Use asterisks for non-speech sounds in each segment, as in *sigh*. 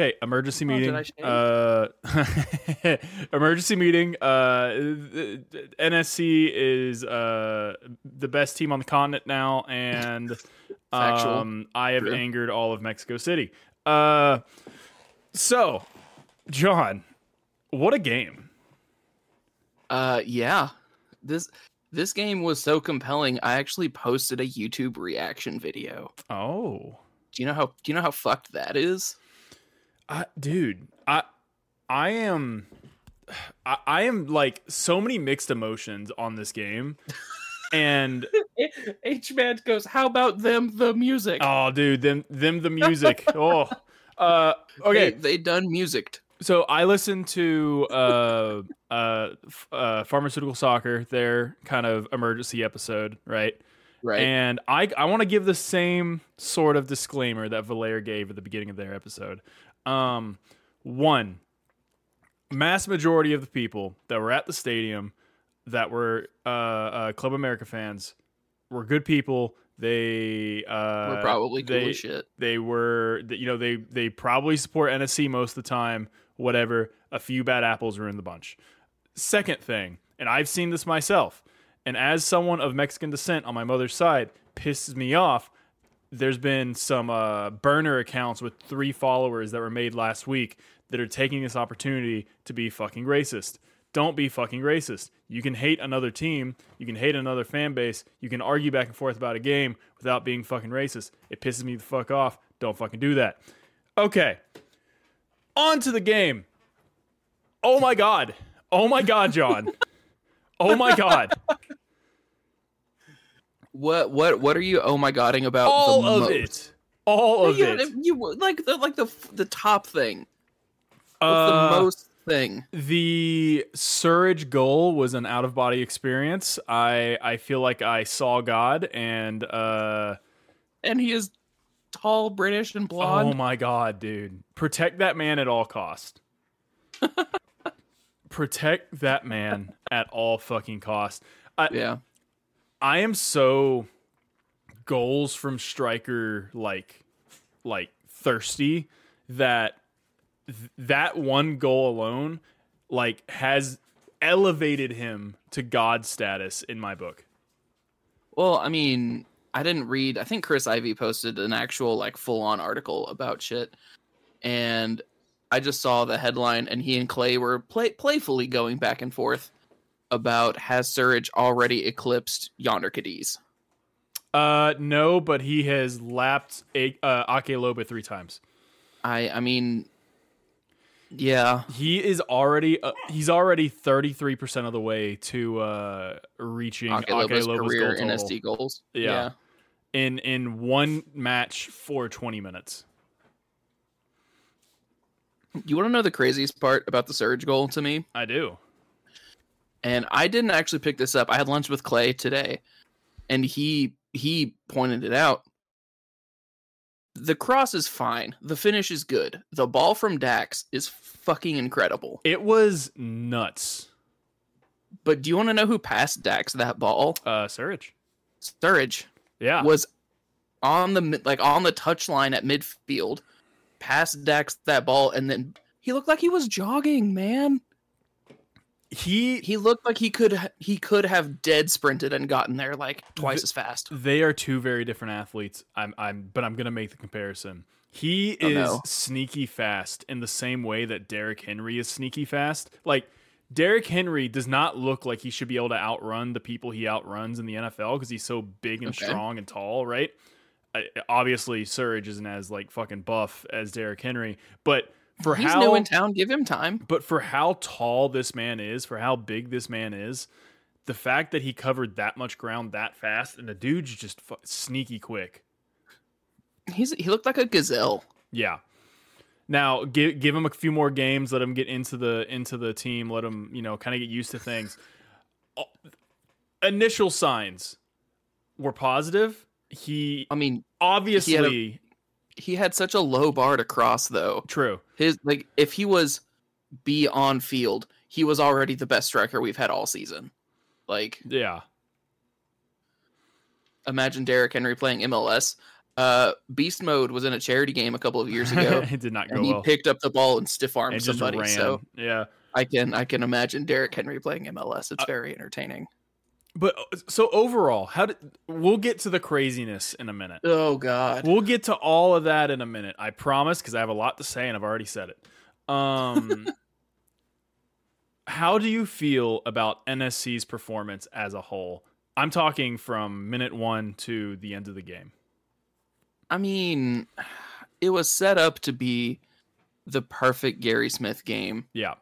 Okay, emergency Oh, meeting. I? Uh, *laughs* emergency meeting. Uh, NSC is uh the best team on the continent now, and *laughs* um, I have True. angered all of Mexico City. Uh, so, John, what a game! Uh, yeah. This this game was so compelling. I actually posted a YouTube reaction video. Oh, Do you know how do you know how fucked that is? I, dude, I I am I, I am like so many mixed emotions on this game. And *laughs* H man goes, "How about them the music?" oh dude, them them the music. *laughs* oh. Uh okay, they, they done musicked. so I listened to uh *laughs* uh, uh pharmaceutical soccer their kind of emergency episode, right? Right. And I I want to give the same sort of disclaimer that Valair gave at the beginning of their episode. Um, one, mass majority of the people that were at the stadium that were uh, uh, Club America fans were good people. They uh, We're probably cool they, shit. they were you know they they probably support NSC most of the time. Whatever, a few bad apples ruin the bunch. Second thing, and I've seen this myself, and as someone of Mexican descent on my mother's side, pisses me off. There's been some uh, burner accounts with three followers that were made last week that are taking this opportunity to be fucking racist. Don't be fucking racist. You can hate another team, you can hate another fan base, you can argue back and forth about a game without being fucking racist. It pisses me the fuck off. Don't fucking do that. Okay. On to the game. Oh my god. Oh my god, John. *laughs* Oh my god. What what what are you oh my godding about? All the of most? it. All of you, it. You like the like the the top thing. What's Uh, the most thing? The Surridge goal was an out of body experience. I I feel like I saw God and uh And he is tall, British, and blonde. oh my god, dude. Protect that man at all cost. *laughs* Protect that man at all fucking cost. I, yeah. I am so goals from striker like like thirsty that th- that one goal alone like has elevated him to god status in my book. Well, I mean, I didn't read. I think Chris Ivy posted an actual like full on article about shit, and I just saw the headline, and he and Clay were play- playfully going back and forth about has Surridge already eclipsed Jhonder Cadiz. Uh no, but he has lapped a, uh, Ake Loba 3 times. I I mean, yeah, He is already uh, he's already 33% of the way to uh reaching Ake, Ake Loba's Loba's career goal. NSD goals. Yeah. in in one match for 20 minutes. You want to know the craziest part about the Surridge goal to me? I do. And I didn't actually pick this up. I had lunch with Clay today, and he he pointed it out. The cross is fine. The finish is good. The ball from Dax is fucking incredible. It was nuts. But do you want to know who passed Dax that ball? Uh Surridge. Surridge Yeah. was on the like on the touchline at midfield, passed Dax that ball, and then he looked like he was jogging. Man, he he looked like he could he could have dead sprinted and gotten there like twice as fast. they are two very different athletes. I'm I'm but I'm going to make the comparison. He Oh, is no. sneaky fast in the same way that Derrick Henry is sneaky fast. Like Derrick Henry does not look like he should be able to outrun the people he outruns in the NFL because he's so big and Okay. strong and tall, right? I, obviously, Surridge isn't as like fucking buff as Derrick Henry, but for He's how new in town. Give him time. But for how tall this man is, for how big this man is, the fact that he covered that much ground that fast, and the dude's just fu- sneaky quick. He's he looked like a gazelle. Yeah. Now give give him a few more games. Let him get into the into the team. Let him you know kind of get used to things. Initial signs were positive. He I mean, obviously he had such a low bar to cross though. true. His like if he was be on field, he was already the best striker we've had all season. Like Yeah. imagine Derrick Henry playing MLS. Uh, Beast Mode was in a charity game a couple of years ago, *laughs* it did not go and he well. picked up the ball and stiff armed somebody. So yeah. I can I can imagine Derrick Henry playing MLS. Uh, It's very entertaining. But uh, so overall, how did we'll get to the craziness in a minute. Oh God. We'll get to all of that in a minute. I promise because I have a lot to say and I've already said it. Um *laughs* How do you feel about NSC's performance as a whole? I'm talking from minute 1 to the end of the game. I mean, it was set up to be the perfect Gary Smith game, Yeah.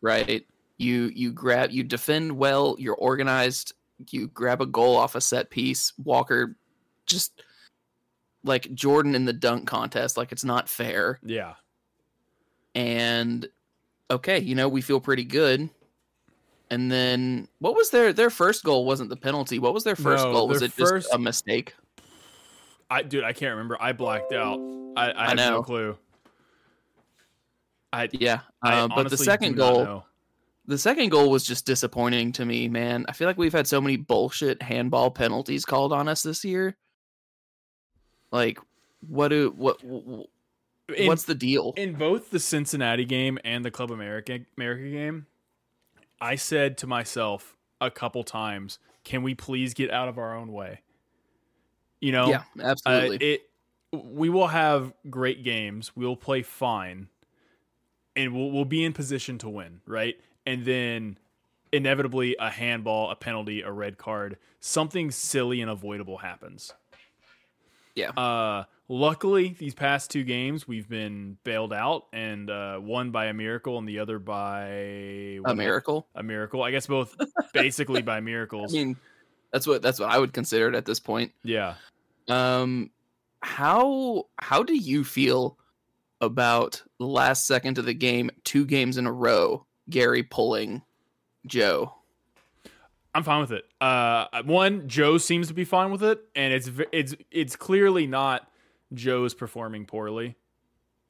right? You you grab you defend well, you're organized, you grab a goal off a set piece. Walker just like Jordan in the dunk contest, like it's not fair. Yeah. And okay, you know, we feel pretty good. And then what was their their first goal wasn't the penalty. What was their first No, goal? Was it just a mistake? I dude, I can't remember. I blacked out. I, I I have no clue. I, Yeah. I Uh, but the second goal know. The second goal was just disappointing to me, man. I feel like we've had so many bullshit handball penalties called on us this year. Like, what do what wh- In- what's the deal? in both the Cincinnati game and the Club America America game, I said to myself a couple times, "Can we please get out of our own way?" You know, yeah, uh, absolutely. it. We will have great games. We'll play fine, and we'll we'll be in position to win, right? And then inevitably a handball, a penalty, a red card, something silly and avoidable happens. Yeah. Uh, luckily, these past two games we've been bailed out, and uh, one by a miracle, and the other by a miracle. A miracle. I guess both *laughs* basically by miracles. I mean, that's what that's what I would consider it at this point. yeah. Um, how how do you feel about the last second of the game, two games in a row, Gary pulling Joe? I'm fine with it. Uh, one, Joe seems to be fine with it, and it's it's it's clearly not Joe's performing poorly.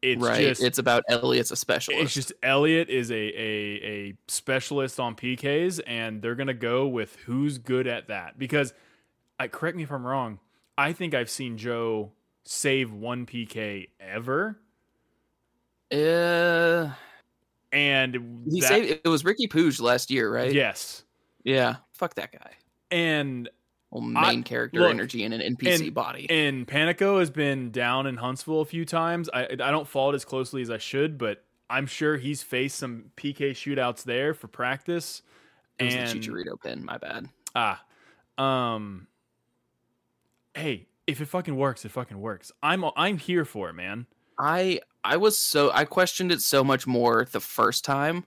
It's right. just it's about Elliot's a specialist. it's just Elliot is a, a a specialist on PKs, and they're gonna go with who's good at that. Because, I correct me if I'm wrong. I think I've seen Joe save one PK ever, uh, and he that- saved it was Riqui Puig last year, right? yes, Yeah. Fuck that guy. and Well, I- main character look, energy in an NPC and- body. And Panico has been down in Huntsville a few times. I I don't follow it as closely as I should, but I'm sure he's faced some PK shootouts there for practice. it was and the Chicharito pin. My bad. ah, um, hey, if it fucking works, it fucking works. I'm I'm here for it, man. I I was so I questioned it so much more the first time.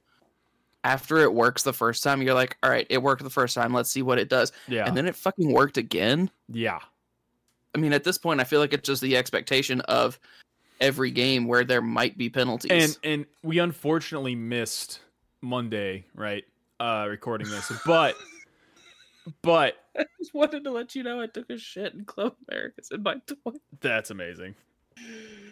After it works the first time, you're like, all right, it worked the first time. Let's see what it does. Yeah, And then it fucking worked again. yeah, I mean, at this point, I feel like it's just the expectation of every game where there might be penalties. and and we unfortunately missed Monday, right? Uh, recording this, *laughs* but but *laughs* I just wanted to let you know I took a shit in Club Americas in my toilet. that's amazing.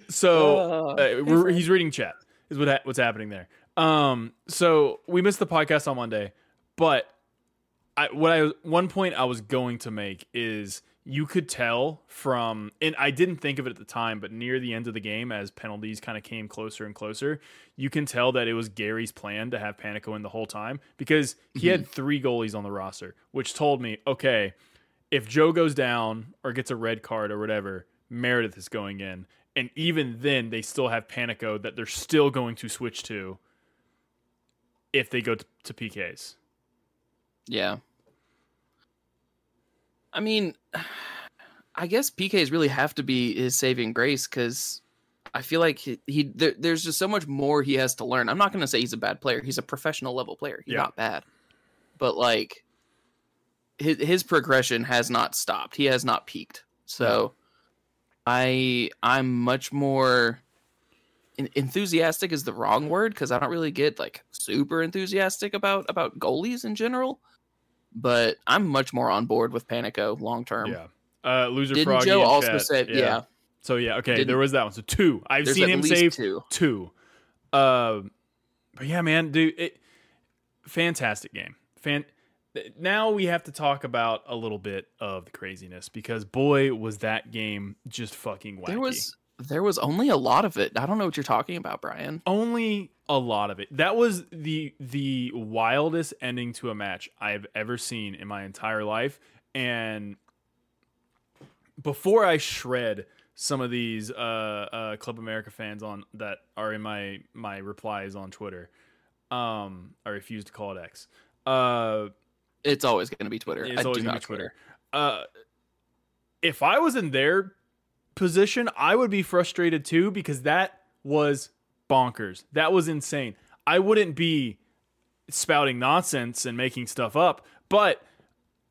So. uh, we're, he's reading chat is what ha- what's happening there. Um so we missed the podcast on monday but i what i one point i was going to make is you could tell from and i didn't think of it at the time but near the end of the game as penalties kind of came closer and closer you can tell that it was gary's plan to have panico in the whole time because he had three goalies on the roster which told me okay if joe goes down or gets a red card or whatever meredith is going in and even then they still have panico that they're still going to switch to if they go to, to pks Yeah. I mean, *sighs* I guess PKs really have to be his saving grace because I feel like he, he there, there's just so much more he has to learn. I'm not going to say he's a bad player. He's a professional level player. He's Yeah. not bad, but like his his progression has not stopped. He has not peaked. So I I'm much more en- enthusiastic is the wrong word because I don't really get like super enthusiastic about about goalies in general. But I'm much more on board with Panico long term. yeah uh loser Didn't froggy Joe also chat. say yeah? so yeah okay Didn't- there was that one so two i've seen him save two. two uh, but yeah man dude it fantastic game fan now we have to talk about a little bit of the craziness because boy was that game just fucking wacky. There was there was only a lot of it. I don't know what you're talking about, Brian. only a lot of it. That was the the wildest ending to a match I've ever seen in my entire life. And before I shred some of these uh, uh, Club America fans on that are in my my replies on Twitter, um, I refuse to call it X. Uh, It's always going to be Twitter. it's I always do gonna not be Twitter. Uh, if I was in their position, I would be frustrated too because that was bonkers. That was insane. I wouldn't be spouting nonsense and making stuff up, but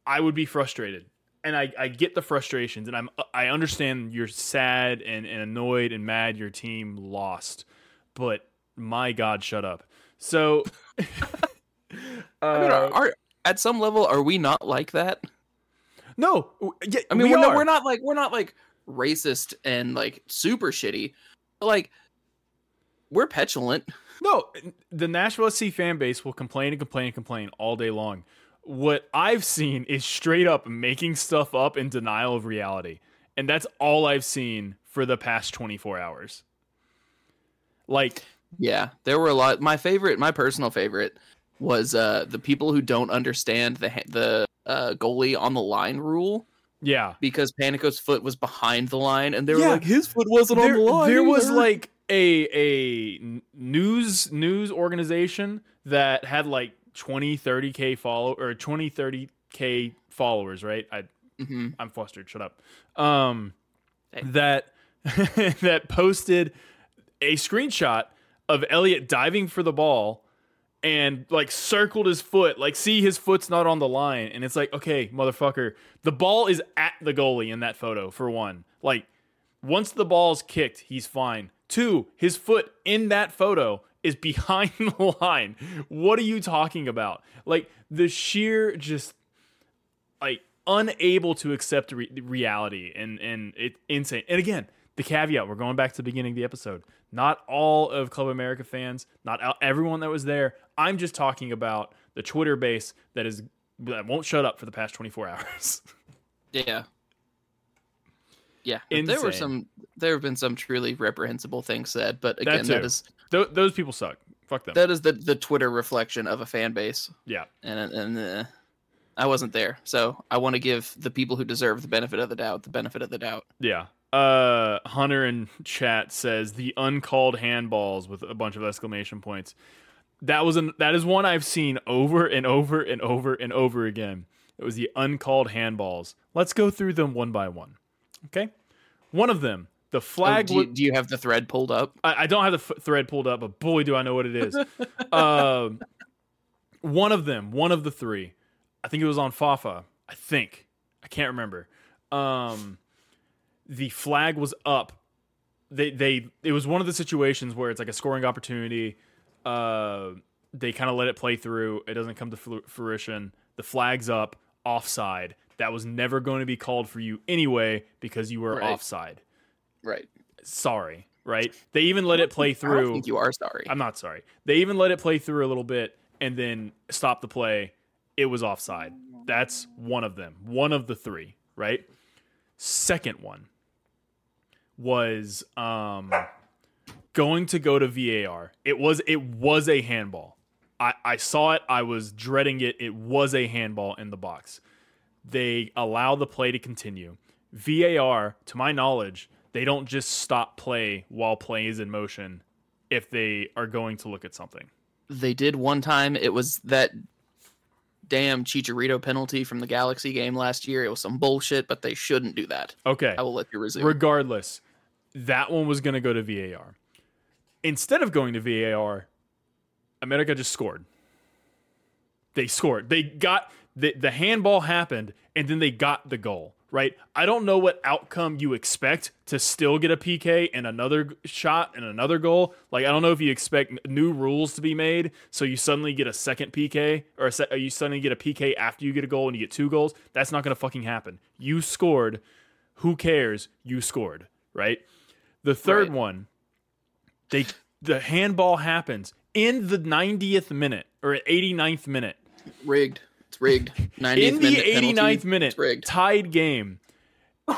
I would be frustrated. And I, I get the frustrations and I'm I understand you're sad and, and annoyed and mad your team lost. But my God, shut up. So *laughs* I mean, uh, are, are at some level are we not like that? no, yeah, I mean, we are no, we're not like we're not like racist and like super shitty. Like we're petulant. No, the Nashville SC fan base will complain and complain and complain all day long. What I've seen is straight up making stuff up in denial of reality. And that's all I've seen for the past 24 hours. Like, Yeah, there were a lot. My favorite, my personal favorite, was uh the people who don't understand the the uh, goalie on the line rule yeah. because Panico's foot was behind the line, and they were Yeah. like, his foot wasn't There, on the line. there was like a a news news organization that had like 20 30k follow or 20 30k followers, right? I Mhm. I'm flustered. Shut up. Um, Hey. that *laughs* that posted a screenshot of Elliot diving for the ball and like circled his foot, like see his foot's not on the line, and it's like, okay, motherfucker, the ball is at the goalie in that photo. For one, like once the ball's kicked, he's fine. Two, his foot in that photo is *laughs* behind the line. What are you talking about? Like the sheer just like unable to accept re- reality and and it insane. And again, the caveat, we're going back to the beginning of the episode. Not all of Club America fans, not everyone that was there. I'm just talking about the Twitter base that is that won't shut up for the past 24 *laughs* hours. yeah, yeah. There were some. There have been some truly reprehensible things said, but again, that too. is Th- those people suck. Fuck them. that is the the Twitter reflection of a fan base, yeah. and and uh, I wasn't there, so I want to give the people who deserve the benefit of the doubt the benefit of the doubt. Yeah. Uh, Hunter in chat says the uncalled handballs with a bunch of exclamation points. That was an that is one I've seen over and over and over and over again. It was the uncalled handballs. Let's go through them one by one. Okay. One of them, the Oh, flag. do, you, do you have the thread pulled up? I, I don't have the f- thread pulled up, but boy, do I know what it is. *laughs* um, one of them, one of the three, I think it was on Fafa. I think I can't remember. Um, the flag was up. They they it was one of the situations where it's like a scoring opportunity. Uh, they kind of let it play through. It doesn't come to fruition. The flag's up, offside. That was never going to be called for you anyway because you were Right. offside. Right. Sorry, right? They even let it play I through. think you are sorry. I'm not sorry. They even let it play through a little bit and then stop the play. It was offside. That's one of them. One of the three, right? Second one was um going to go to VAR. It was it was a handball. I, I saw it. I was dreading it. It was a handball in the box. They allow the play to continue. VAR, to my knowledge, they don't just stop play while play is in motion if they are going to look at something. they did one time. It was that damn Chicharito penalty from the Galaxy game last year. It was some bullshit, but they shouldn't do that. Okay. I will let you resume. Regardless, that one was going to go to VAR. Instead of going to VAR, America just scored. They scored. They got the, the handball happened and then they got the goal, right? I don't know what outcome you expect to still get a PK and another shot and another goal. Like I don't know if you expect new rules to be made so you suddenly get a second PK or, a se- or you suddenly get a PK after you get a goal and you get two goals. That's not going to fucking happen. You scored. Who cares? You scored, right? The third Right. one, they the handball happens in the 90th minute or 89th minute. Rigged. It's rigged. 90th *laughs* in the minute 89th penalty. minute It's rigged. tied game *coughs*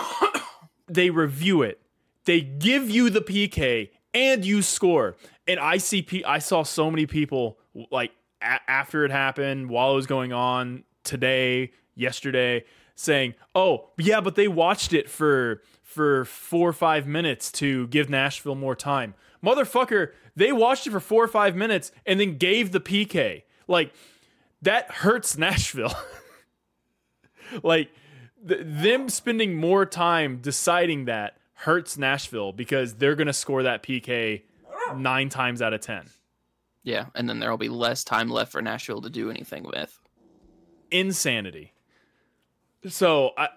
they review it they give you the pk and you score and i see P- i saw so many people like a- after it happened while it was going on today yesterday saying oh yeah but they watched it for for four or five minutes to give nashville more time motherfucker they watched it for four or five minutes and then gave the pk like that hurts *laughs* nashville like th- them spending more time deciding that hurts Nashville because they're going to score that PK 9 times out of 10. Yeah, and then there will be less time left for Nashville to do anything with. Insanity. So, I,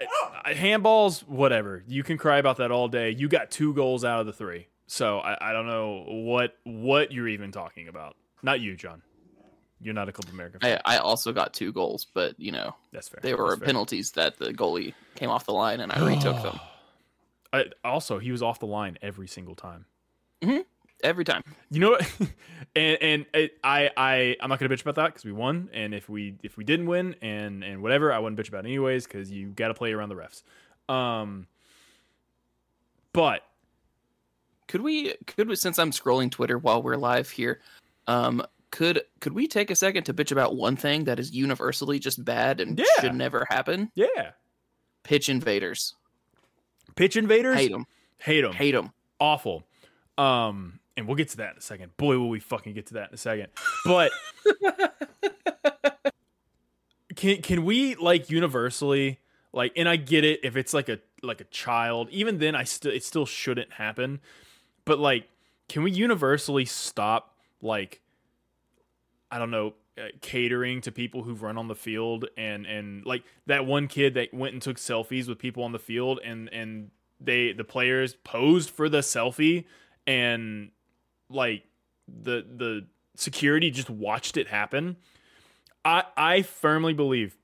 I, handballs whatever. You can cry about that all day. You got two goals out of the 3. So, I, I don't know what what you're even talking about. Not you, John. You're not a Club America fan. I, I also got two goals, but you know That's fair. they were That's fair. penalties that the goalie came off the line and I retook them *sighs* I, also, he was off the line every single time. Hmm. every time. You know what? *laughs* and and it, I I I'm not gonna bitch about that because we won. And if we if we didn't win and and whatever, I wouldn't bitch about it anyways because you got to play around the refs. Um, but Could we could we since I'm scrolling Twitter while we're live here, um, could could we take a second to bitch about one thing that is universally just bad and Yeah. should never happen? yeah, Pitch invaders. pitch invaders Hate them. hate them, Hate them. awful. Um, and we'll get to that in a second. Boy, will we fucking get to that in a second. But *laughs* can can we like universally like? And I get it if it's like a like a child. Even then, I still it still shouldn't happen. But like, can we universally stop like? I don't know uh, catering to people who've run on the field and and like that one kid that went and took selfies with people on the field and and they the players posed for the selfie and like the the security just watched it happen i i firmly believe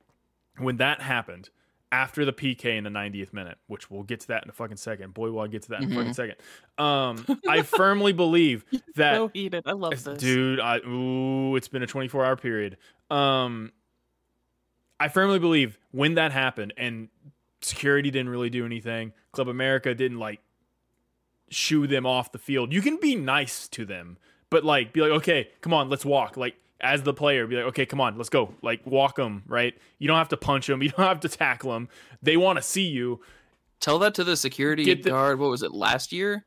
when that happened after the pk in the 90th minute which we'll get to that in a fucking second. Boy will i get to that in a fucking second. Um i firmly *laughs* believe that so heated. I love this. dude i ooh it's been a 24 hour period. Um i firmly believe when that happened and security didn't really do anything club america didn't like shoo them off the field. You can be nice to them but like be like okay come on let's walk. Like as the player be like okay come on let's go like walk them right you don't have to punch them *laughs* you don't have to tackle them they want to see you Tell that to the security the- guard. What was it last year?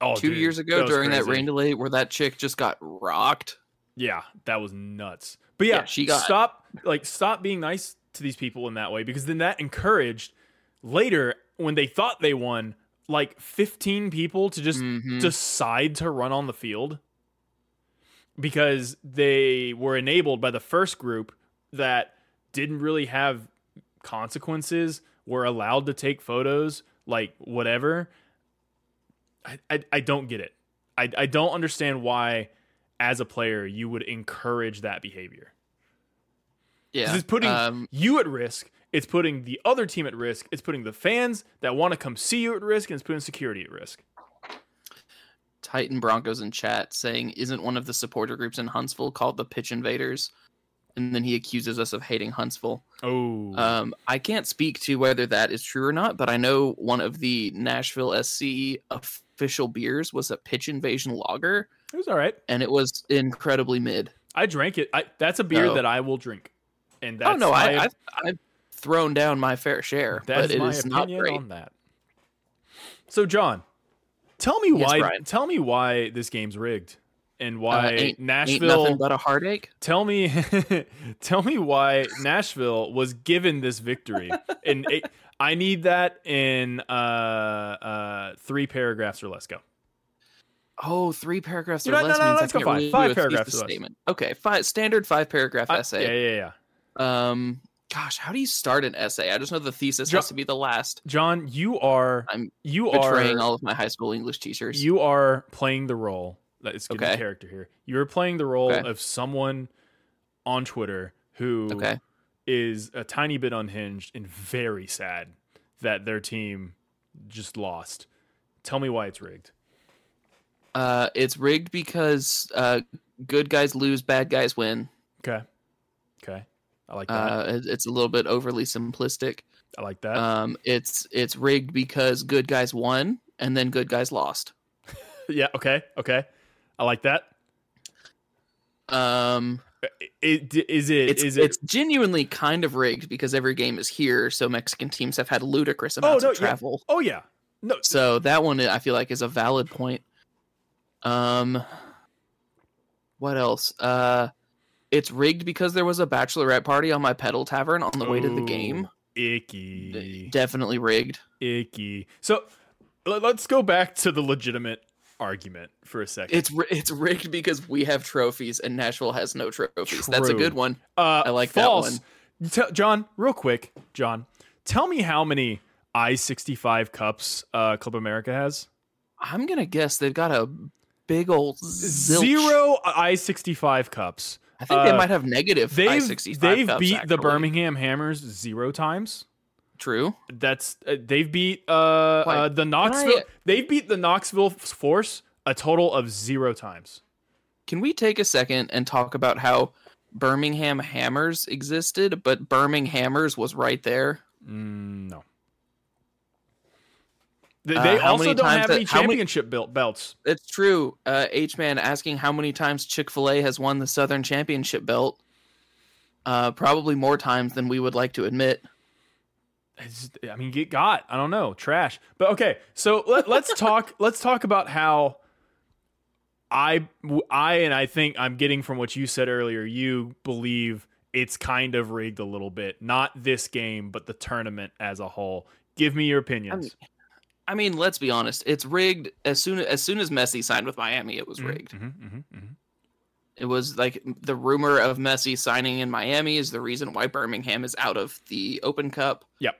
oh Two dude, years ago was during that rain delay where that chick just got rocked. Yeah, that was nuts. But yeah, Yeah, she got- stop like stop being nice to these people in that way because then that encouraged later when they thought they won like 15 people to just Mhm. decide to run on the field because they were enabled by the first group that didn't really have consequences were allowed to take photos like whatever. I, I, I don't get it. I, I don't understand why as a player you would encourage that behavior. Yeah. it's putting um, you at risk it's putting the other team at risk it's putting the fans that want to come see you at risk and it's putting security at risk Titan Broncos in chat saying, "Isn't one of the supporter groups in Huntsville called the Pitch Invaders?" And then he accuses us of hating Huntsville. oh Um, I can't speak to whether that is true or not, but I know one of the Nashville SC official beers was a Pitch Invasion Lager, it was all right and it was incredibly mid. i drank it I, that's a beer Oh. that i will drink and that's oh no, I, I've, I've thrown down my fair share, That's but it is not opinion great. on that. So, John, tell me Yes, why. Brian. Tell me why this game's rigged, and why Uh, ain't, ain't Nashville. nothing but a heartache. tell me, *laughs* tell me why Nashville was given this victory, and *laughs* it, I need that in uh, uh, three paragraphs or less. Go. Oh, three paragraphs or less no, no, means let's go five. really Five do a paragraphs statement. Okay, five standard five paragraph essay. yeah, yeah, yeah. Um, gosh, how do you start an essay? I just know the thesis Jo- has to be the last. John, you are I'm you Betraying are all of my high school English teachers. you are playing the role. That is Okay. character here. You're playing the role Okay. of someone on Twitter who okay? is a tiny bit unhinged and very sad that their team just lost. Tell me why it's rigged. Uh, it's rigged because uh, good guys lose, bad guys win. Okay. Okay. I like that. Uh, it's a little bit overly simplistic. I like that. Um, it's it's rigged because good guys won and then good guys lost. *laughs* yeah. Okay. Okay. I like that. Um, It, is it it's is it it's genuinely kind of rigged because every game is here, so Mexican teams have had ludicrous Oh, amounts no, of yeah. travel. Oh yeah. No. So that one I feel like is a valid point. Um, what else? Uh, it's rigged because there was a bachelorette party on my pedal tavern on the way to the game. Ooh, Icky. Definitely rigged. Icky. So let- let's go back to the legitimate argument for a second. It's ri- it's rigged because we have trophies and Nashville has no trophies. That's a good one. uh, I like that false. Tell- John, real quick, John, tell me how many I sixty five cups uh, Club America has. I'm gonna guess they've got a big old zilch. Zero I sixty five cups. I think they uh, might have negative. They've I-65 they've beat the. Birmingham Hammers zero times. True. That's uh, they've beat uh, uh the Knoxville. I- They've beat the Knoxville Force a total of zero times. Can we take a second and talk about how Birmingham Hammers existed, but Birmingham Hammers was right there? Mm, no. They, Uh, they also many don't times have that- any how many- championship belt belts. It's true. Uh, H man asking how many times Chick Fil A has won the Southern Championship belt. Uh, probably more times than we would like to admit. It's, I mean, get got. I don't know, trash. But okay, so let, let's talk. *laughs* let's talk about how I, I, and I think I'm getting from what you said earlier. You believe it's kind of rigged a little bit, not this game, but the tournament as a whole. Give me your opinions. I mean, let's be honest. It's rigged as soon as soon as Messi signed with Miami. It was rigged. Mhm, mhm, mhm. It was like the rumor of Messi signing in Miami is the reason why Birmingham is out of the Open Cup. Yep.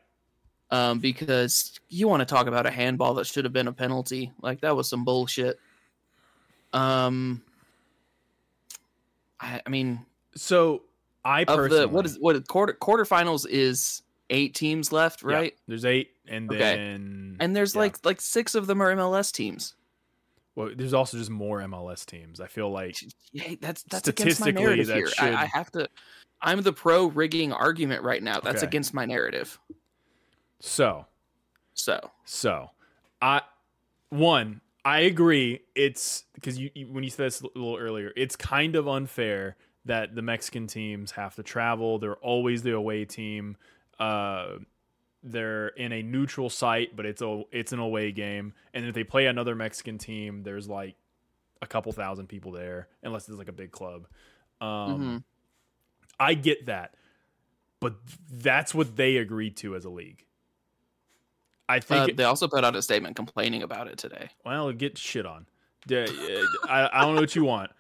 Um, because you want to talk about a handball that should have been a penalty. Like that was some bullshit. Um, I, I mean, So I of personally, the what is what quarter quarterfinals is eight teams left, yeah, right? there's eight, and Okay. then And there's yeah. like like six of them are MLS teams. well, there's also just more MLS teams. I feel like Yeah, that's that's against my Statistically, narrative here. should- I, I have to. I'm the pro rigging argument right now. That's Okay. against my narrative. so. So So, I one I agree. It's because you, you when you said this a little earlier, it's kind of unfair that the Mexican teams have to travel. They're always the away team. Uh, they're in a neutral site, but it's a it's an away game. And if they play another Mexican team, there's like a couple thousand people there, unless it's like a big club. Um, Mhm. I get that, but that's what they agreed to as a league. I think uh, it- they also put out a statement complaining about it today. well, get shit on. Yeah, I, I don't know what you want.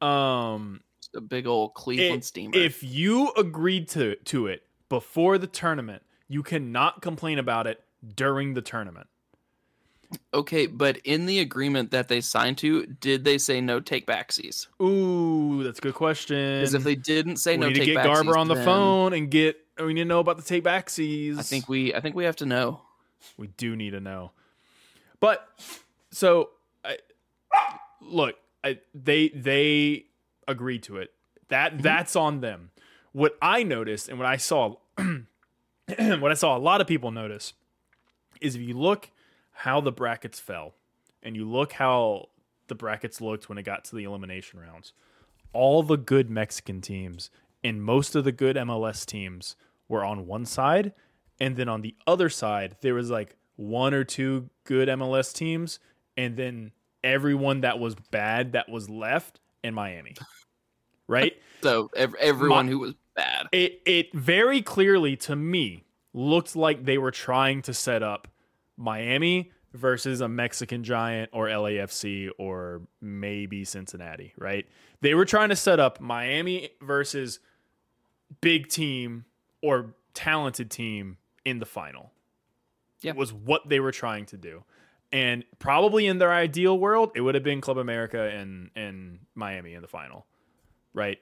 Um, a big old Cleveland it- steamer. if you agreed to to it before the tournament, you cannot complain about it during the tournament. okay, but in the agreement that they signed to, did they say no take backsies? Ooh, that's a good question. Because if they didn't say we no need to get Garber on the then phone and get. We need to know about the take backsies. I think we I think we have to know. we do need to know. But so, I, look, I, they they agreed to it. That Mm-hmm. that's on them. What I noticed and what I saw, *clears throat* what I saw a lot of people notice, is if you look how the brackets fell, and you look how the brackets looked when it got to the elimination rounds, all the good Mexican teams and most of the good MLS teams were on one side, and then on the other side there was like one or two good MLS teams, and then everyone that was bad that was left in Miami. Right? *laughs* So ev- everyone who was bad. it it very clearly to me looked like they were trying to set up Miami versus a Mexican giant or LAFC or maybe Cincinnati, right? They were trying to set up Miami versus big team or talented team in the final. Yeah. Was what they were trying to do. And probably in their ideal world, it would have been Club America and and Miami in the final. Right?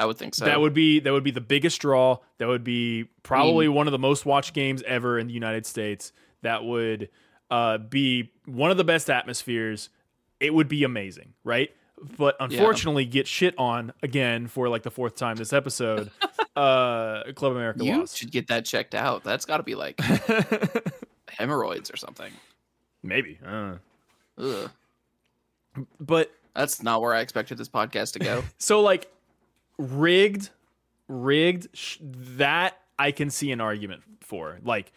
I would think so. That would be that would be the biggest draw. That would be probably one of the most watched games ever in the United States. That would uh, be one of the best atmospheres. It would be amazing, right? But unfortunately, get shit on again for like the fourth time this episode *laughs* uh, Club America you lost. should get that checked out. That's got to be like *laughs* hemorrhoids or something. Maybe. But That's not where I expected this podcast to go. *laughs* so like rigged, rigged. Sh- that I can see an argument for. Like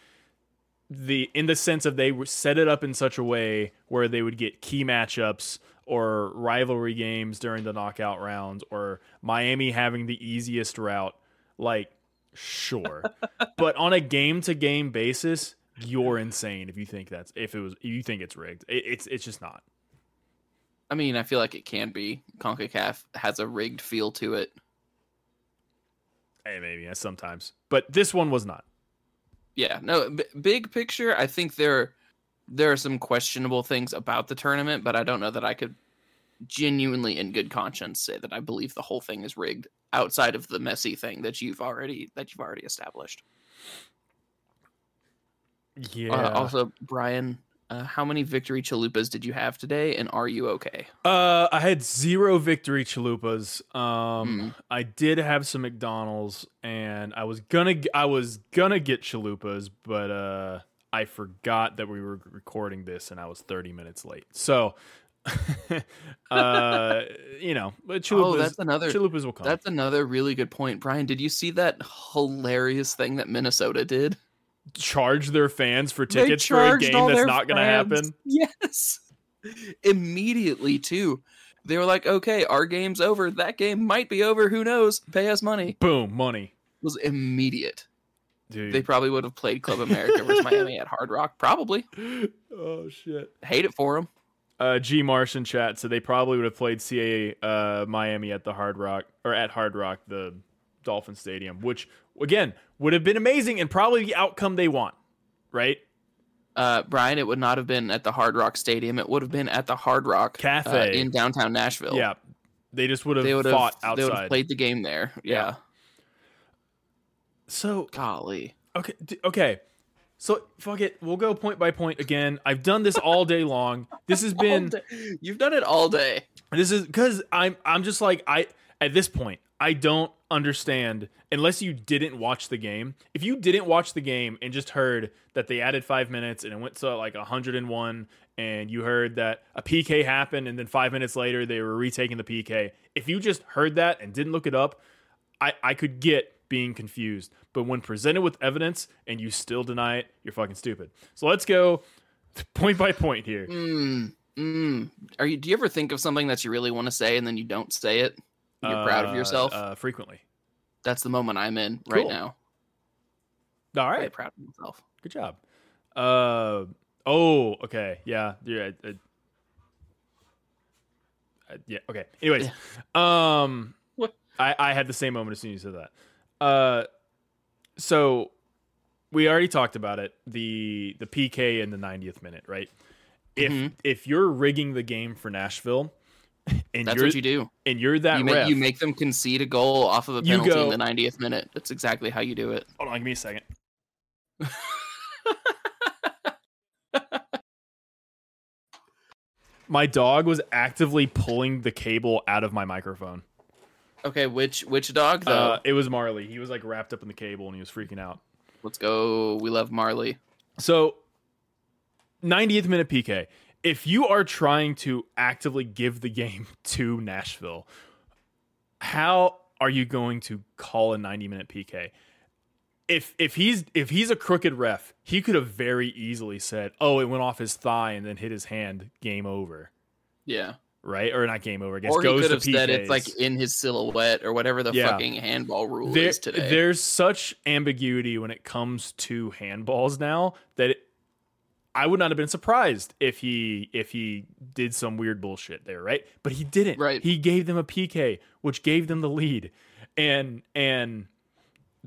the in the sense of they were- set it up in such a way where they would get key matchups or rivalry games during the knockout rounds or Miami having the easiest route. Like sure, *laughs* but on a game to game basis. You're insane if you think that's if it was if you think it's rigged. It, it's it's just not. I mean, I feel like it can be. CONCACAF has a rigged feel to it. Hey, maybe yeah, sometimes, but this one was not. Yeah, no, b- big picture, I think there there are some questionable things about the tournament, but I don't know that I could genuinely in good conscience say that I believe the whole thing is rigged outside of the Messi thing that you've already that you've already established. Yeah. Uh, also, Brian, uh, how many victory chalupas did you have today, and are you okay? Uh, I had zero victory chalupas. Um, I did have some McDonald's, and I was gonna, I was gonna get chalupas, but uh, I forgot that we were recording this, and I was thirty minutes late. So, *laughs* uh, you know, but chalupas, Oh, that's another chalupas will come. that's another really good point, Brian. Did you see that hilarious thing that Minnesota did? Charge their fans for tickets for a game that's not gonna happen. Yes. Immediately too. They were like, "Okay, our game's over. That game might be over. Who knows? Pay us money." Boom, money, It was immediate. dude. They probably would have played Club America versus *laughs* Miami at Hard Rock. Probably. oh shit. Hate it for them. uh, G Martian chat, so they probably would have played CA uh, Miami at the Hard Rock or at Hard Rock, the Dolphin Stadium, which again would have been amazing and probably the outcome they want, right? Uh, Brian, it would not have been at the Hard Rock Stadium. It would have been at the Hard Rock Cafe. uh, in downtown Nashville. Yeah, they just would They have would fought have. They would have played the game there. Yeah. Yeah. So Golly. okay, okay. So fuck it, we'll go point by point again. I've done this all day *laughs* long. This has been You've done it all day. This is because I'm I'm just like I at this point I don't understand unless you didn't watch the game. If you didn't watch the game and just heard that they added five minutes and it went to like 101, and you heard that a PK happened and then five minutes later they were retaking the PK. If you just heard that and didn't look it up, I I could get being confused. But when presented with evidence and you still deny it, you're fucking stupid. So let's go *laughs* point by point here. Mm, mm. Are you? Do you ever think of something that you really want to say and then you don't say it? You're proud of Uh, yourself. uh, frequently. That's the moment I'm in right now. All right. Very proud of myself. Good job. Uh oh, okay. Yeah. Yeah. Uh, uh, yeah. Okay. Anyways, um, What? I I had the same moment as soon as you said that. Uh, so we already talked about it. The the PK in the 90th minute, right? If Mhm. if you're rigging the game for Nashville, *laughs* and That's you're what you do. and you're that You make, you make them concede a goal off of a penalty go- in the 90th minute. That's exactly how you do it. hold on, give me a second. *laughs* My dog was actively pulling the cable out of my microphone. Okay, which which dog though? Uh, it was Marley. He was like wrapped up in the cable and he was freaking out. Let's go. We love Marley. So, 90th minute PK. If you are trying to actively give the game *laughs* to Nashville, how are you going to call a 90 minute PK? If if he's if he's a crooked ref, he could have very easily said, "Oh, it went off his thigh and then hit his hand. Game over." Yeah. Right? Or not game over. I guess Or he could have said it's like in his silhouette or whatever the Yeah. fucking handball rule there, is today. there's such ambiguity when it comes to handballs now that it, I would not have been surprised if he if he did some weird bullshit there, right? But he didn't. Right. He gave them a PK, which gave them the lead, and and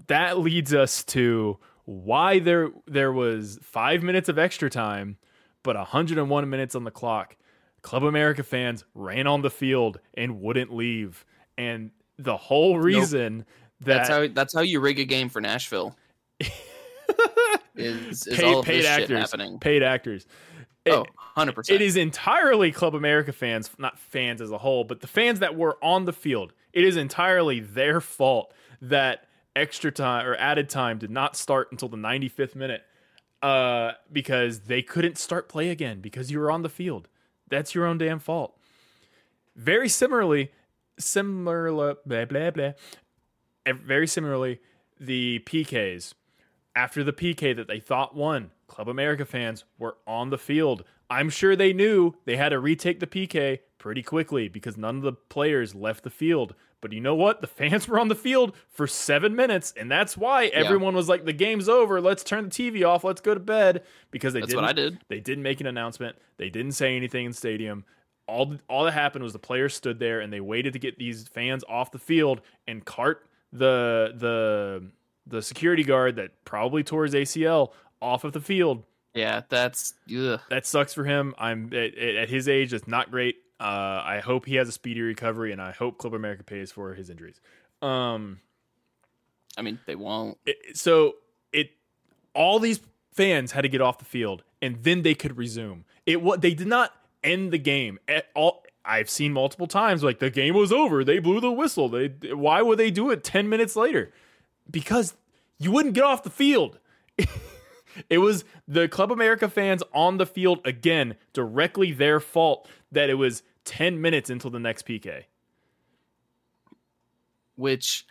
that leads us to why there there was five minutes of extra time, but 101 minutes on the clock. Club America fans ran on the field and wouldn't leave, and the whole reason that that's how that's how you rig a game for Nashville. *laughs* is, is paid, all of paid this shit actors, happening. paid actors. It- Oh, 100%. it is entirely Club America fans, not fans as a whole, but the fans that were on the field. It is entirely their fault that extra time or added time did not start until the 95th minute uh, because they couldn't start play again because you were on the field. That's your own damn fault. Very similarly, similar blah blah blah. Very similarly, the PKs after the PK that they thought won, Club America fans were on the field. I'm sure they knew they had to retake the PK pretty quickly because none of the players left the field. But you know what? The fans *laughs* were on the field for seven minutes, and that's why everyone was like, "The game's over. Let's turn the TV off. Let's go to bed." Because they That's didn't. what I did. They didn't make an announcement. They didn't say anything in stadium. All all that happened was the players stood there and they waited to get these fans off the field and cart the the the security guard that probably tore his ACL off of the field. Yeah, that's ugh. That sucks for him. I'm at, at his age. It's not great. Uh, I hope he has a speedy recovery, and I hope Club America pays for his injuries. Um, I mean, they won't. it, so it all these fans had to get off the field, and then they could resume. It what they did not end the game at all. I've seen multiple times like the game was over. They blew the whistle. They why would they do it ten minutes later? Because you wouldn't get off the field. *laughs* it was the Club America fans on the field again, directly their fault that it was 10 minutes until the next PK. which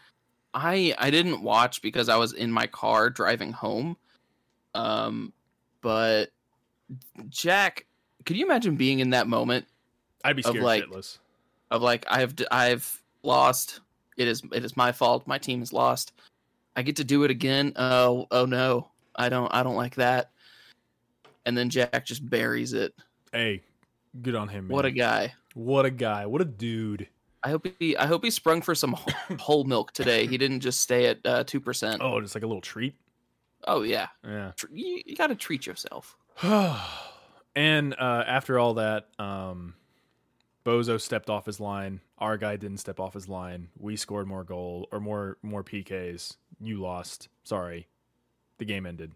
I I didn't watch because I was in my car driving home. Um, but Jack, could you imagine being in that moment I'd be Of, like- shitless. of like I've I've lost. It is it is my fault. My team has lost. I get to do it again. Oh oh no, I don't I don't like that. And then Jack just buries it. Hey, good on him. Man. What a guy. what a guy. What a dude. I hope he I hope he sprung for some *laughs* whole milk today. He didn't just stay at uh, two percent. Oh, just like a little treat. Oh yeah, Yeah. You, you got to treat yourself. *sighs* and uh, after all that, um, Bozo stepped off his line. Our guy didn't step off his line. We scored more goal or more more PKs. You lost. Sorry. The game ended.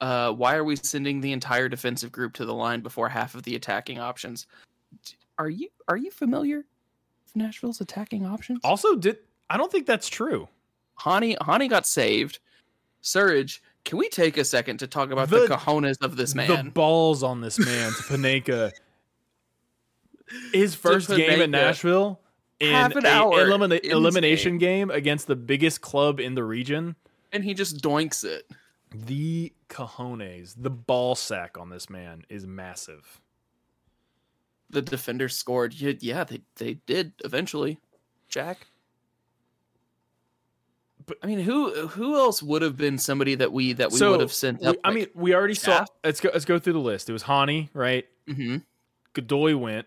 Uh, why are we sending the entire defensive group to the line before half of the attacking options? Are you are you familiar with Nashville's attacking options? Also, did I don't think that's true. Hani Hani got saved. Surge, can we take a second to talk about the, The- cojones of this man? The balls on this man to Panenka. His first game in Nashville in Half an hour elimina- elimination game against the biggest club in the region. and he just doinks it. The cojones, the ball sack on this man is massive. The defender scored. Yeah, they they did eventually. Jack. But- I mean, who who else would have been somebody that we that we So, would have sent up? I mean, we already saw. Let's go. Let's go through the list. It was Hani, right? hmm Godoy went.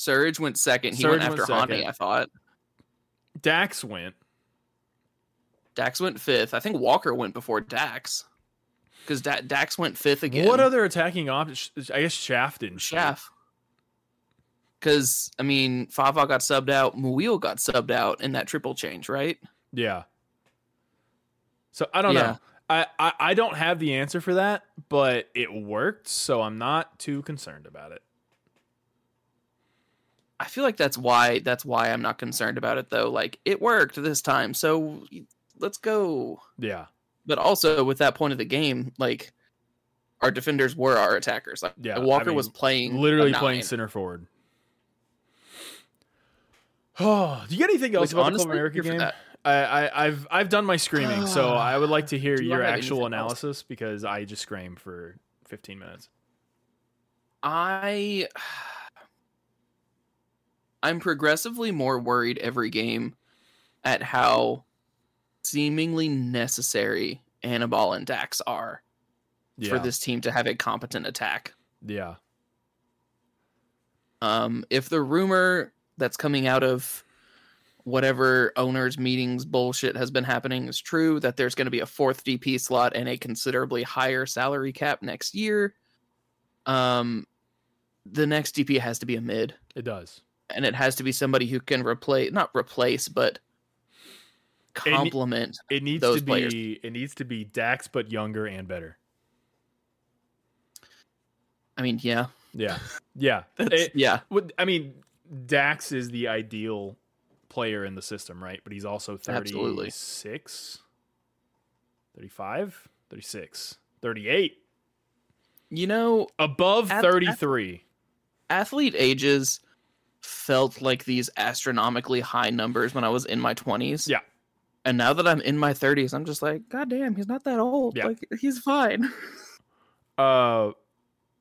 Surge went second. He Surge went after Hani. I thought Dax went. Dax went fifth. I think Walker went before Dax because da- Dax went fifth again. What other attacking options? I guess Shaft didn't. Shaft? Because I mean, Fafà got subbed out. Muyl got subbed out in that triple change, right? Yeah. So I don't Yeah. know. I, I I don't have the answer for that, but it worked, so I'm not too concerned about it. I feel like that's why that's why I'm not concerned about it though. Like it worked this time, so let's go. Yeah. But also with that point of the game, like our defenders were our attackers. Like Yeah, I Walker mean, was playing Literally playing center forward. Oh, *sighs* do you get anything else Like, about the Club America game? I, I, I've I've done my screaming, so *sighs* I would like to hear Do your actual anything else? analysis because I just screamed for 15 minutes. I I'm progressively more worried every game at how seemingly necessary Aníbal and Dax are Yeah, for this team to have a competent attack. yeah, Um, if the rumor that's coming out of whatever owners meetings bullshit has been happening is true, that there's going to be a fourth DP slot and a considerably higher salary cap next year, um, the next DP has to be a mid, it does. And it has to be somebody who can replace, not replace, but complement. It needs Those to players. be it needs to be Dax, but younger and better. I mean, yeah, Yeah, yeah. *laughs* It- yeah, I mean, Dax is the ideal player in the system, right? But he's also Absolutely. 36, 35, 36, 38. You know, Above At- 33. athlete ages felt like these astronomically high numbers when I was in my 20s. Yeah. And now that I'm in my 30s, I'm just like, God damn, he's not that old. Yeah. Like, he's fine. *laughs* Uh,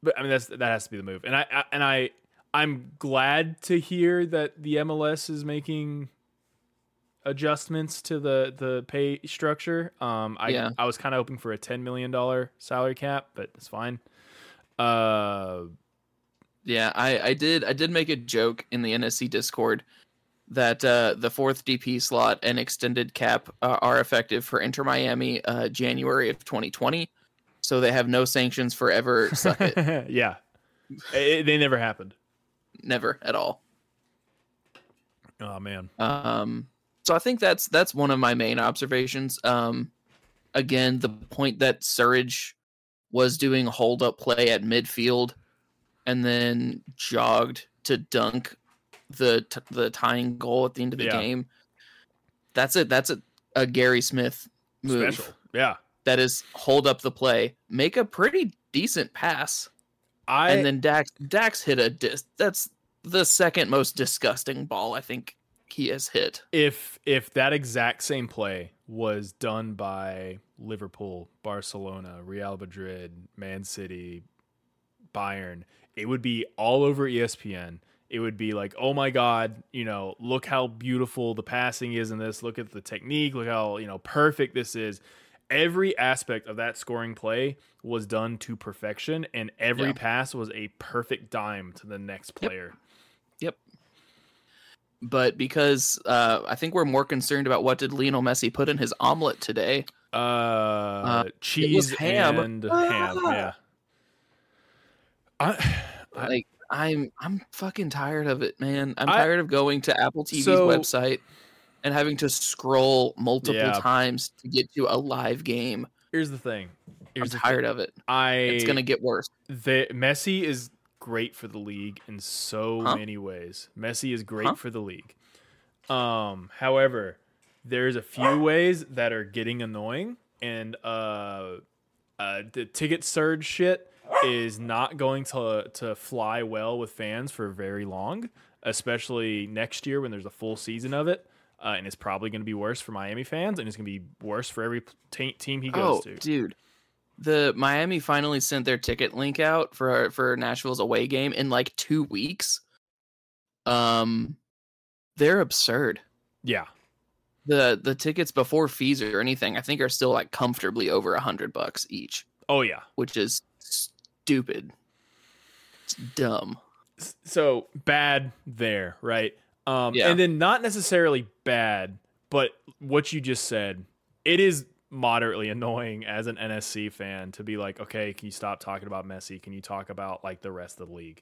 but I mean that's that has to be the move, and I, I and I I'm glad to hear that the MLS is making adjustments to the the pay structure. Um, I Yeah. I was kind of hoping for a ten million dollar salary cap, but it's fine. Uh, Yeah, I, I did I did make a joke in the NSC Discord that uh, the fourth DP slot and extended cap uh, are effective for Inter Miami uh, January of 2020, so they have no sanctions forever. Suck it, *laughs* yeah, It- they never happened. never at all. Oh man, Um, so I think that's that's one of my main observations. Um, again, the point that Surridge was doing hold up play at midfield and then jogged to dunk the t- the tying goal at the end of the Yeah. game. That's it. That's a, a Gary Smith move. special. Yeah, That is hold up the play, make a pretty decent pass, I and then Dax Dax hit a dis. That's the second most disgusting ball I think he has hit. if if that exact same play was done by Liverpool, Barcelona, Real Madrid, Man City, Bayern, it would be all over ESPN. It would be like, oh my god, you know, look how beautiful the passing is in this. Look at the technique. Look how you know perfect this is. Every aspect of that scoring play was done to perfection, and every Yeah. pass was a perfect dime to the next player. Yep. But because uh, I think we're more concerned about what did Lionel Messi put in his omelet today. Uh, cheese ham. and ham. Ah. Yeah. I, *sighs* I- Like I'm, I'm fucking tired of it, man. I'm I- tired of going to Apple TV's So- website and having to scroll multiple Yeah. times to get to a live game. here's the thing. Here's I'm tired thing. of it. I It's gonna get worse. the Messi is great for the league in so Huh? many ways. Messi is great Huh? for the league. Um, however, there's a few *gasps* ways that are getting annoying, and uh, uh, the ticket surge shit is not going to to fly well with fans for very long, especially next year when there's a full season of it. Uh, and it's probably going to be worse for Miami fans, and it's going to be worse for every t- team he goes Oh, to. dude. The Miami finally sent their ticket link out for for Nashville's away game in like two weeks. Um, they're absurd. Yeah, the The tickets before fees or anything, I think, are still like comfortably over a hundred bucks each, oh yeah. which is stupid. It's dumb. So bad there, right? Um, Yeah. and then not necessarily bad, but what you just said, it is moderately annoying as an NSC fan to be like, okay, can you stop talking about Messi? Can you talk about like the rest of the league?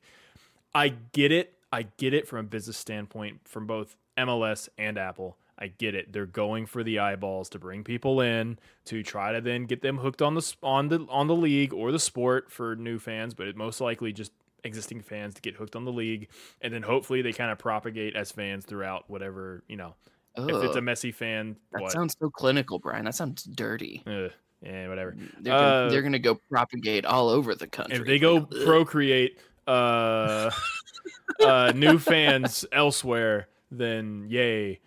I get it. I get it from a business standpoint from both MLS and Apple. I get it. They're going for the eyeballs to bring people in to try to then get them hooked on the on the on the league or the sport for new fans, but it most likely just existing fans to get hooked on the league, and then hopefully they kind of propagate as fans throughout whatever you know. If it's a messy fan, that what? sounds so clinical, Brian. That sounds dirty. Ugh, yeah, whatever. They're gonna, Uh, they're gonna go propagate all over the country. If they go ugh. procreate uh, *laughs* uh, new fans elsewhere, then yay.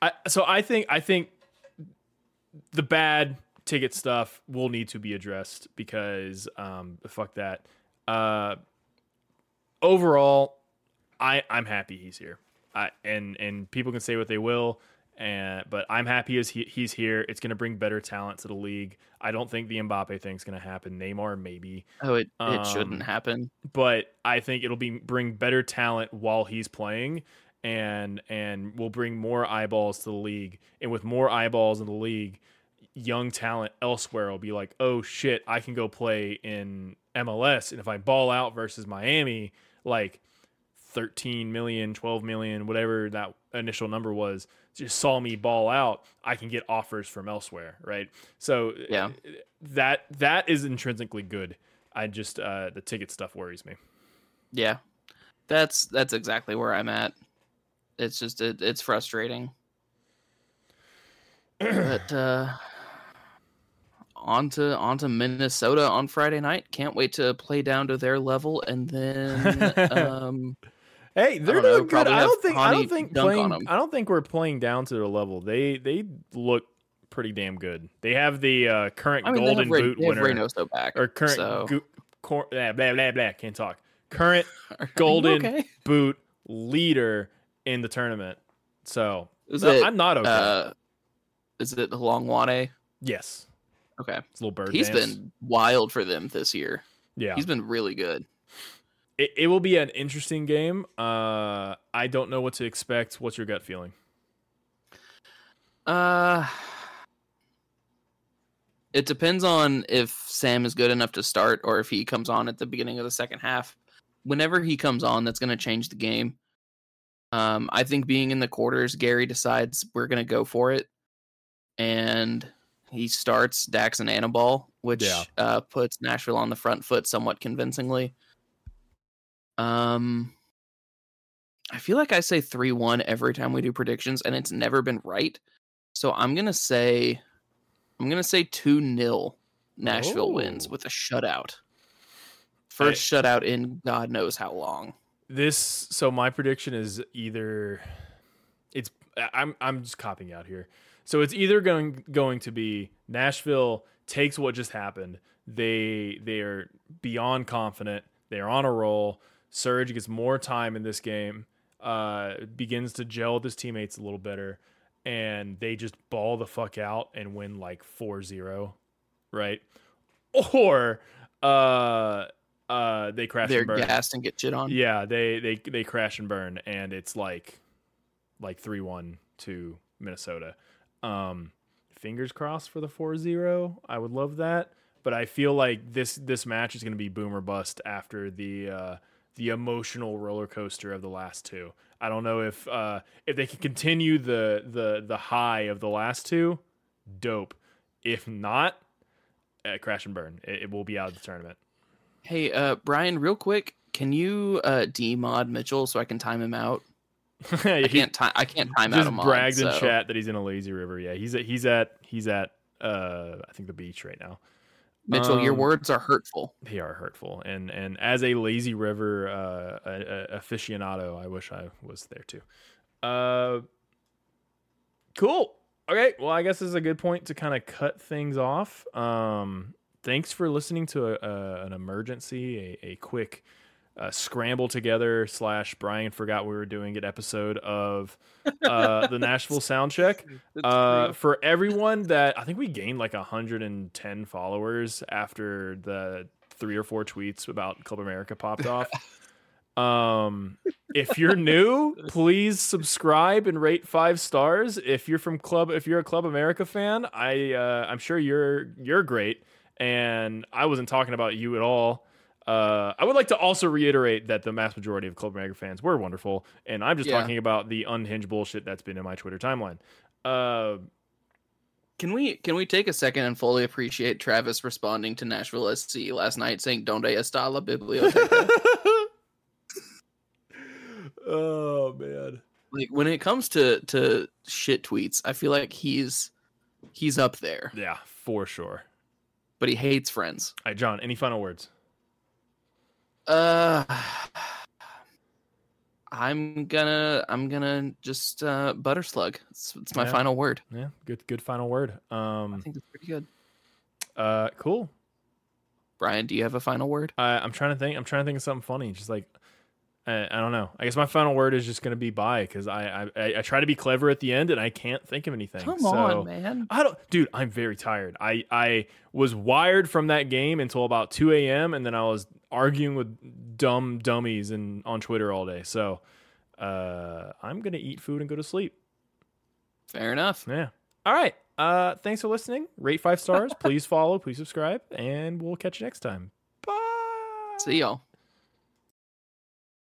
I, so I think I think the bad ticket stuff will need to be addressed because um, fuck that. Uh, overall, I I'm happy he's here. I and and people can say what they will, and but I'm happy as he, he's here. It's going to bring better talent to the league. I don't think the Mbappe thing's going to happen. Neymar maybe, oh, it, it um, shouldn't happen. but I think it'll be bring better talent while he's playing, and and will bring more eyeballs to the league. And with more eyeballs in the league, young talent elsewhere will be like, oh shit, I can go play in MLS, and if I ball out versus Miami, like 13 million, 12 million, whatever that initial number was, just saw me ball out, I can get offers from elsewhere, right? So Yeah. that that is intrinsically good. I just uh the ticket stuff worries me. Yeah, that's that's exactly where I'm at. It's just it, it's frustrating. *clears throat* but uh on to on to Minnesota on Friday night. Can't wait to play down to their level and then *laughs* um Hey, they're know, doing good. I don't think I don't think playing. I don't think we're playing down to their level. They they look pretty damn good. They have the uh, current I mean golden Ray, boot winner Reynoso back. or current so. go- cor- blah, blah blah blah can't talk. Current *laughs* golden okay? boot leader in the tournament. So no, it I'm not okay. uh is it Hlongwane? yes, Okay. it's a little bird. He's dance. been wild for them this year. yeah. He's been really good. It, it will be an interesting game. Uh, I don't know what to expect. What's your gut feeling? Uh it depends on if Sam is good enough to start or if he comes on at the beginning of the second half. Whenever he comes on, that's going to change the game. Um, I think being in the quarters, Gary decides we're going to go for it, and he starts Dax and Aníbal, which Yeah. uh, puts Nashville on the front foot somewhat convincingly. Um, I feel like I say three one every time we do predictions, and it's never been right. So I'm gonna say, I'm gonna say two 0 Nashville wins Oh. with a shutout. First shutout in God knows how long. This so my prediction is either it's I'm I'm just copying out here. So it's either going going to be Nashville takes what just happened. They they are beyond confident. They are on a roll. Serge gets more time in this game. Uh, begins to gel with his teammates a little better, and they just ball the fuck out and win like 4-0, right? Or uh uh they crash They're and burn. gassed and get shit on. Yeah, they they they crash and burn, and it's like like three one to Minnesota. Um, fingers crossed for the 4-0. I would love that, but I feel like this this match is going to be boomer bust after the uh, the emotional roller coaster of the last two. I don't know if uh, if they can continue the the the high of the last two, dope. If not, uh, crash and burn. It, it will be out of the tournament. Hey, uh, Brian, real quick, can you uh demod Mitchell so I can time him out? *laughs* I can't time. I can't time out just bragged in so- chat that he's in a lazy river. Yeah, he's at he's at he's at uh I think the beach right now. Mitchell, your Um, words are hurtful. They are hurtful, and and as a lazy river uh, a, a aficionado, I wish I was there too. Uh, cool. Okay, well, I guess this is a good point to kind of cut things off. Um, thanks for listening to a, a, an emergency, a, a quick uh, scramble together slash Brian forgot we were doing it episode of uh, the *laughs* Nashville Soundcheck. Uh, for everyone that I think we gained like 110 followers after the three or four tweets about Club America popped *laughs* off. Um, if you're new, *laughs* please subscribe and rate five stars. If you're from Club, if you're a Club America fan, I uh, I'm sure you're you're great, and I wasn't talking about you at all. Uh, I would like to also reiterate that the mass majority of Club America fans were wonderful, and I'm just Yeah. talking about the unhinged bullshit that's been in my Twitter timeline. Uh, Can we can we take a second and fully appreciate Travis responding to Nashville SC last night saying "Donde está la biblioteca"? *laughs* oh man. like when it comes to to shit tweets, I feel like he's he's up there, Yeah, for sure. But he hates friends. All right, John, any final words? Uh, I'm gonna I'm gonna just uh butter slug. It's, it's my Yeah. final word. Yeah, good good final word. Um I think it's pretty good. uh cool. Brian, do you have a final word? I I'm trying to think I'm trying to think of something funny. Just like I, I don't know. I guess my final word is just gonna be bye because I, I I try to be clever at the end and I can't think of anything. Come so, on, man. I don't, dude. I'm very tired. I I was wired from that game until about 2 a.m. and then I was arguing with dumb dummies and on Twitter all day. So uh, I'm gonna eat food and go to sleep. Fair enough. Yeah. All right. Uh, thanks for listening. Rate five stars. please follow. Please subscribe, and we'll catch you next time. Bye. See y'all.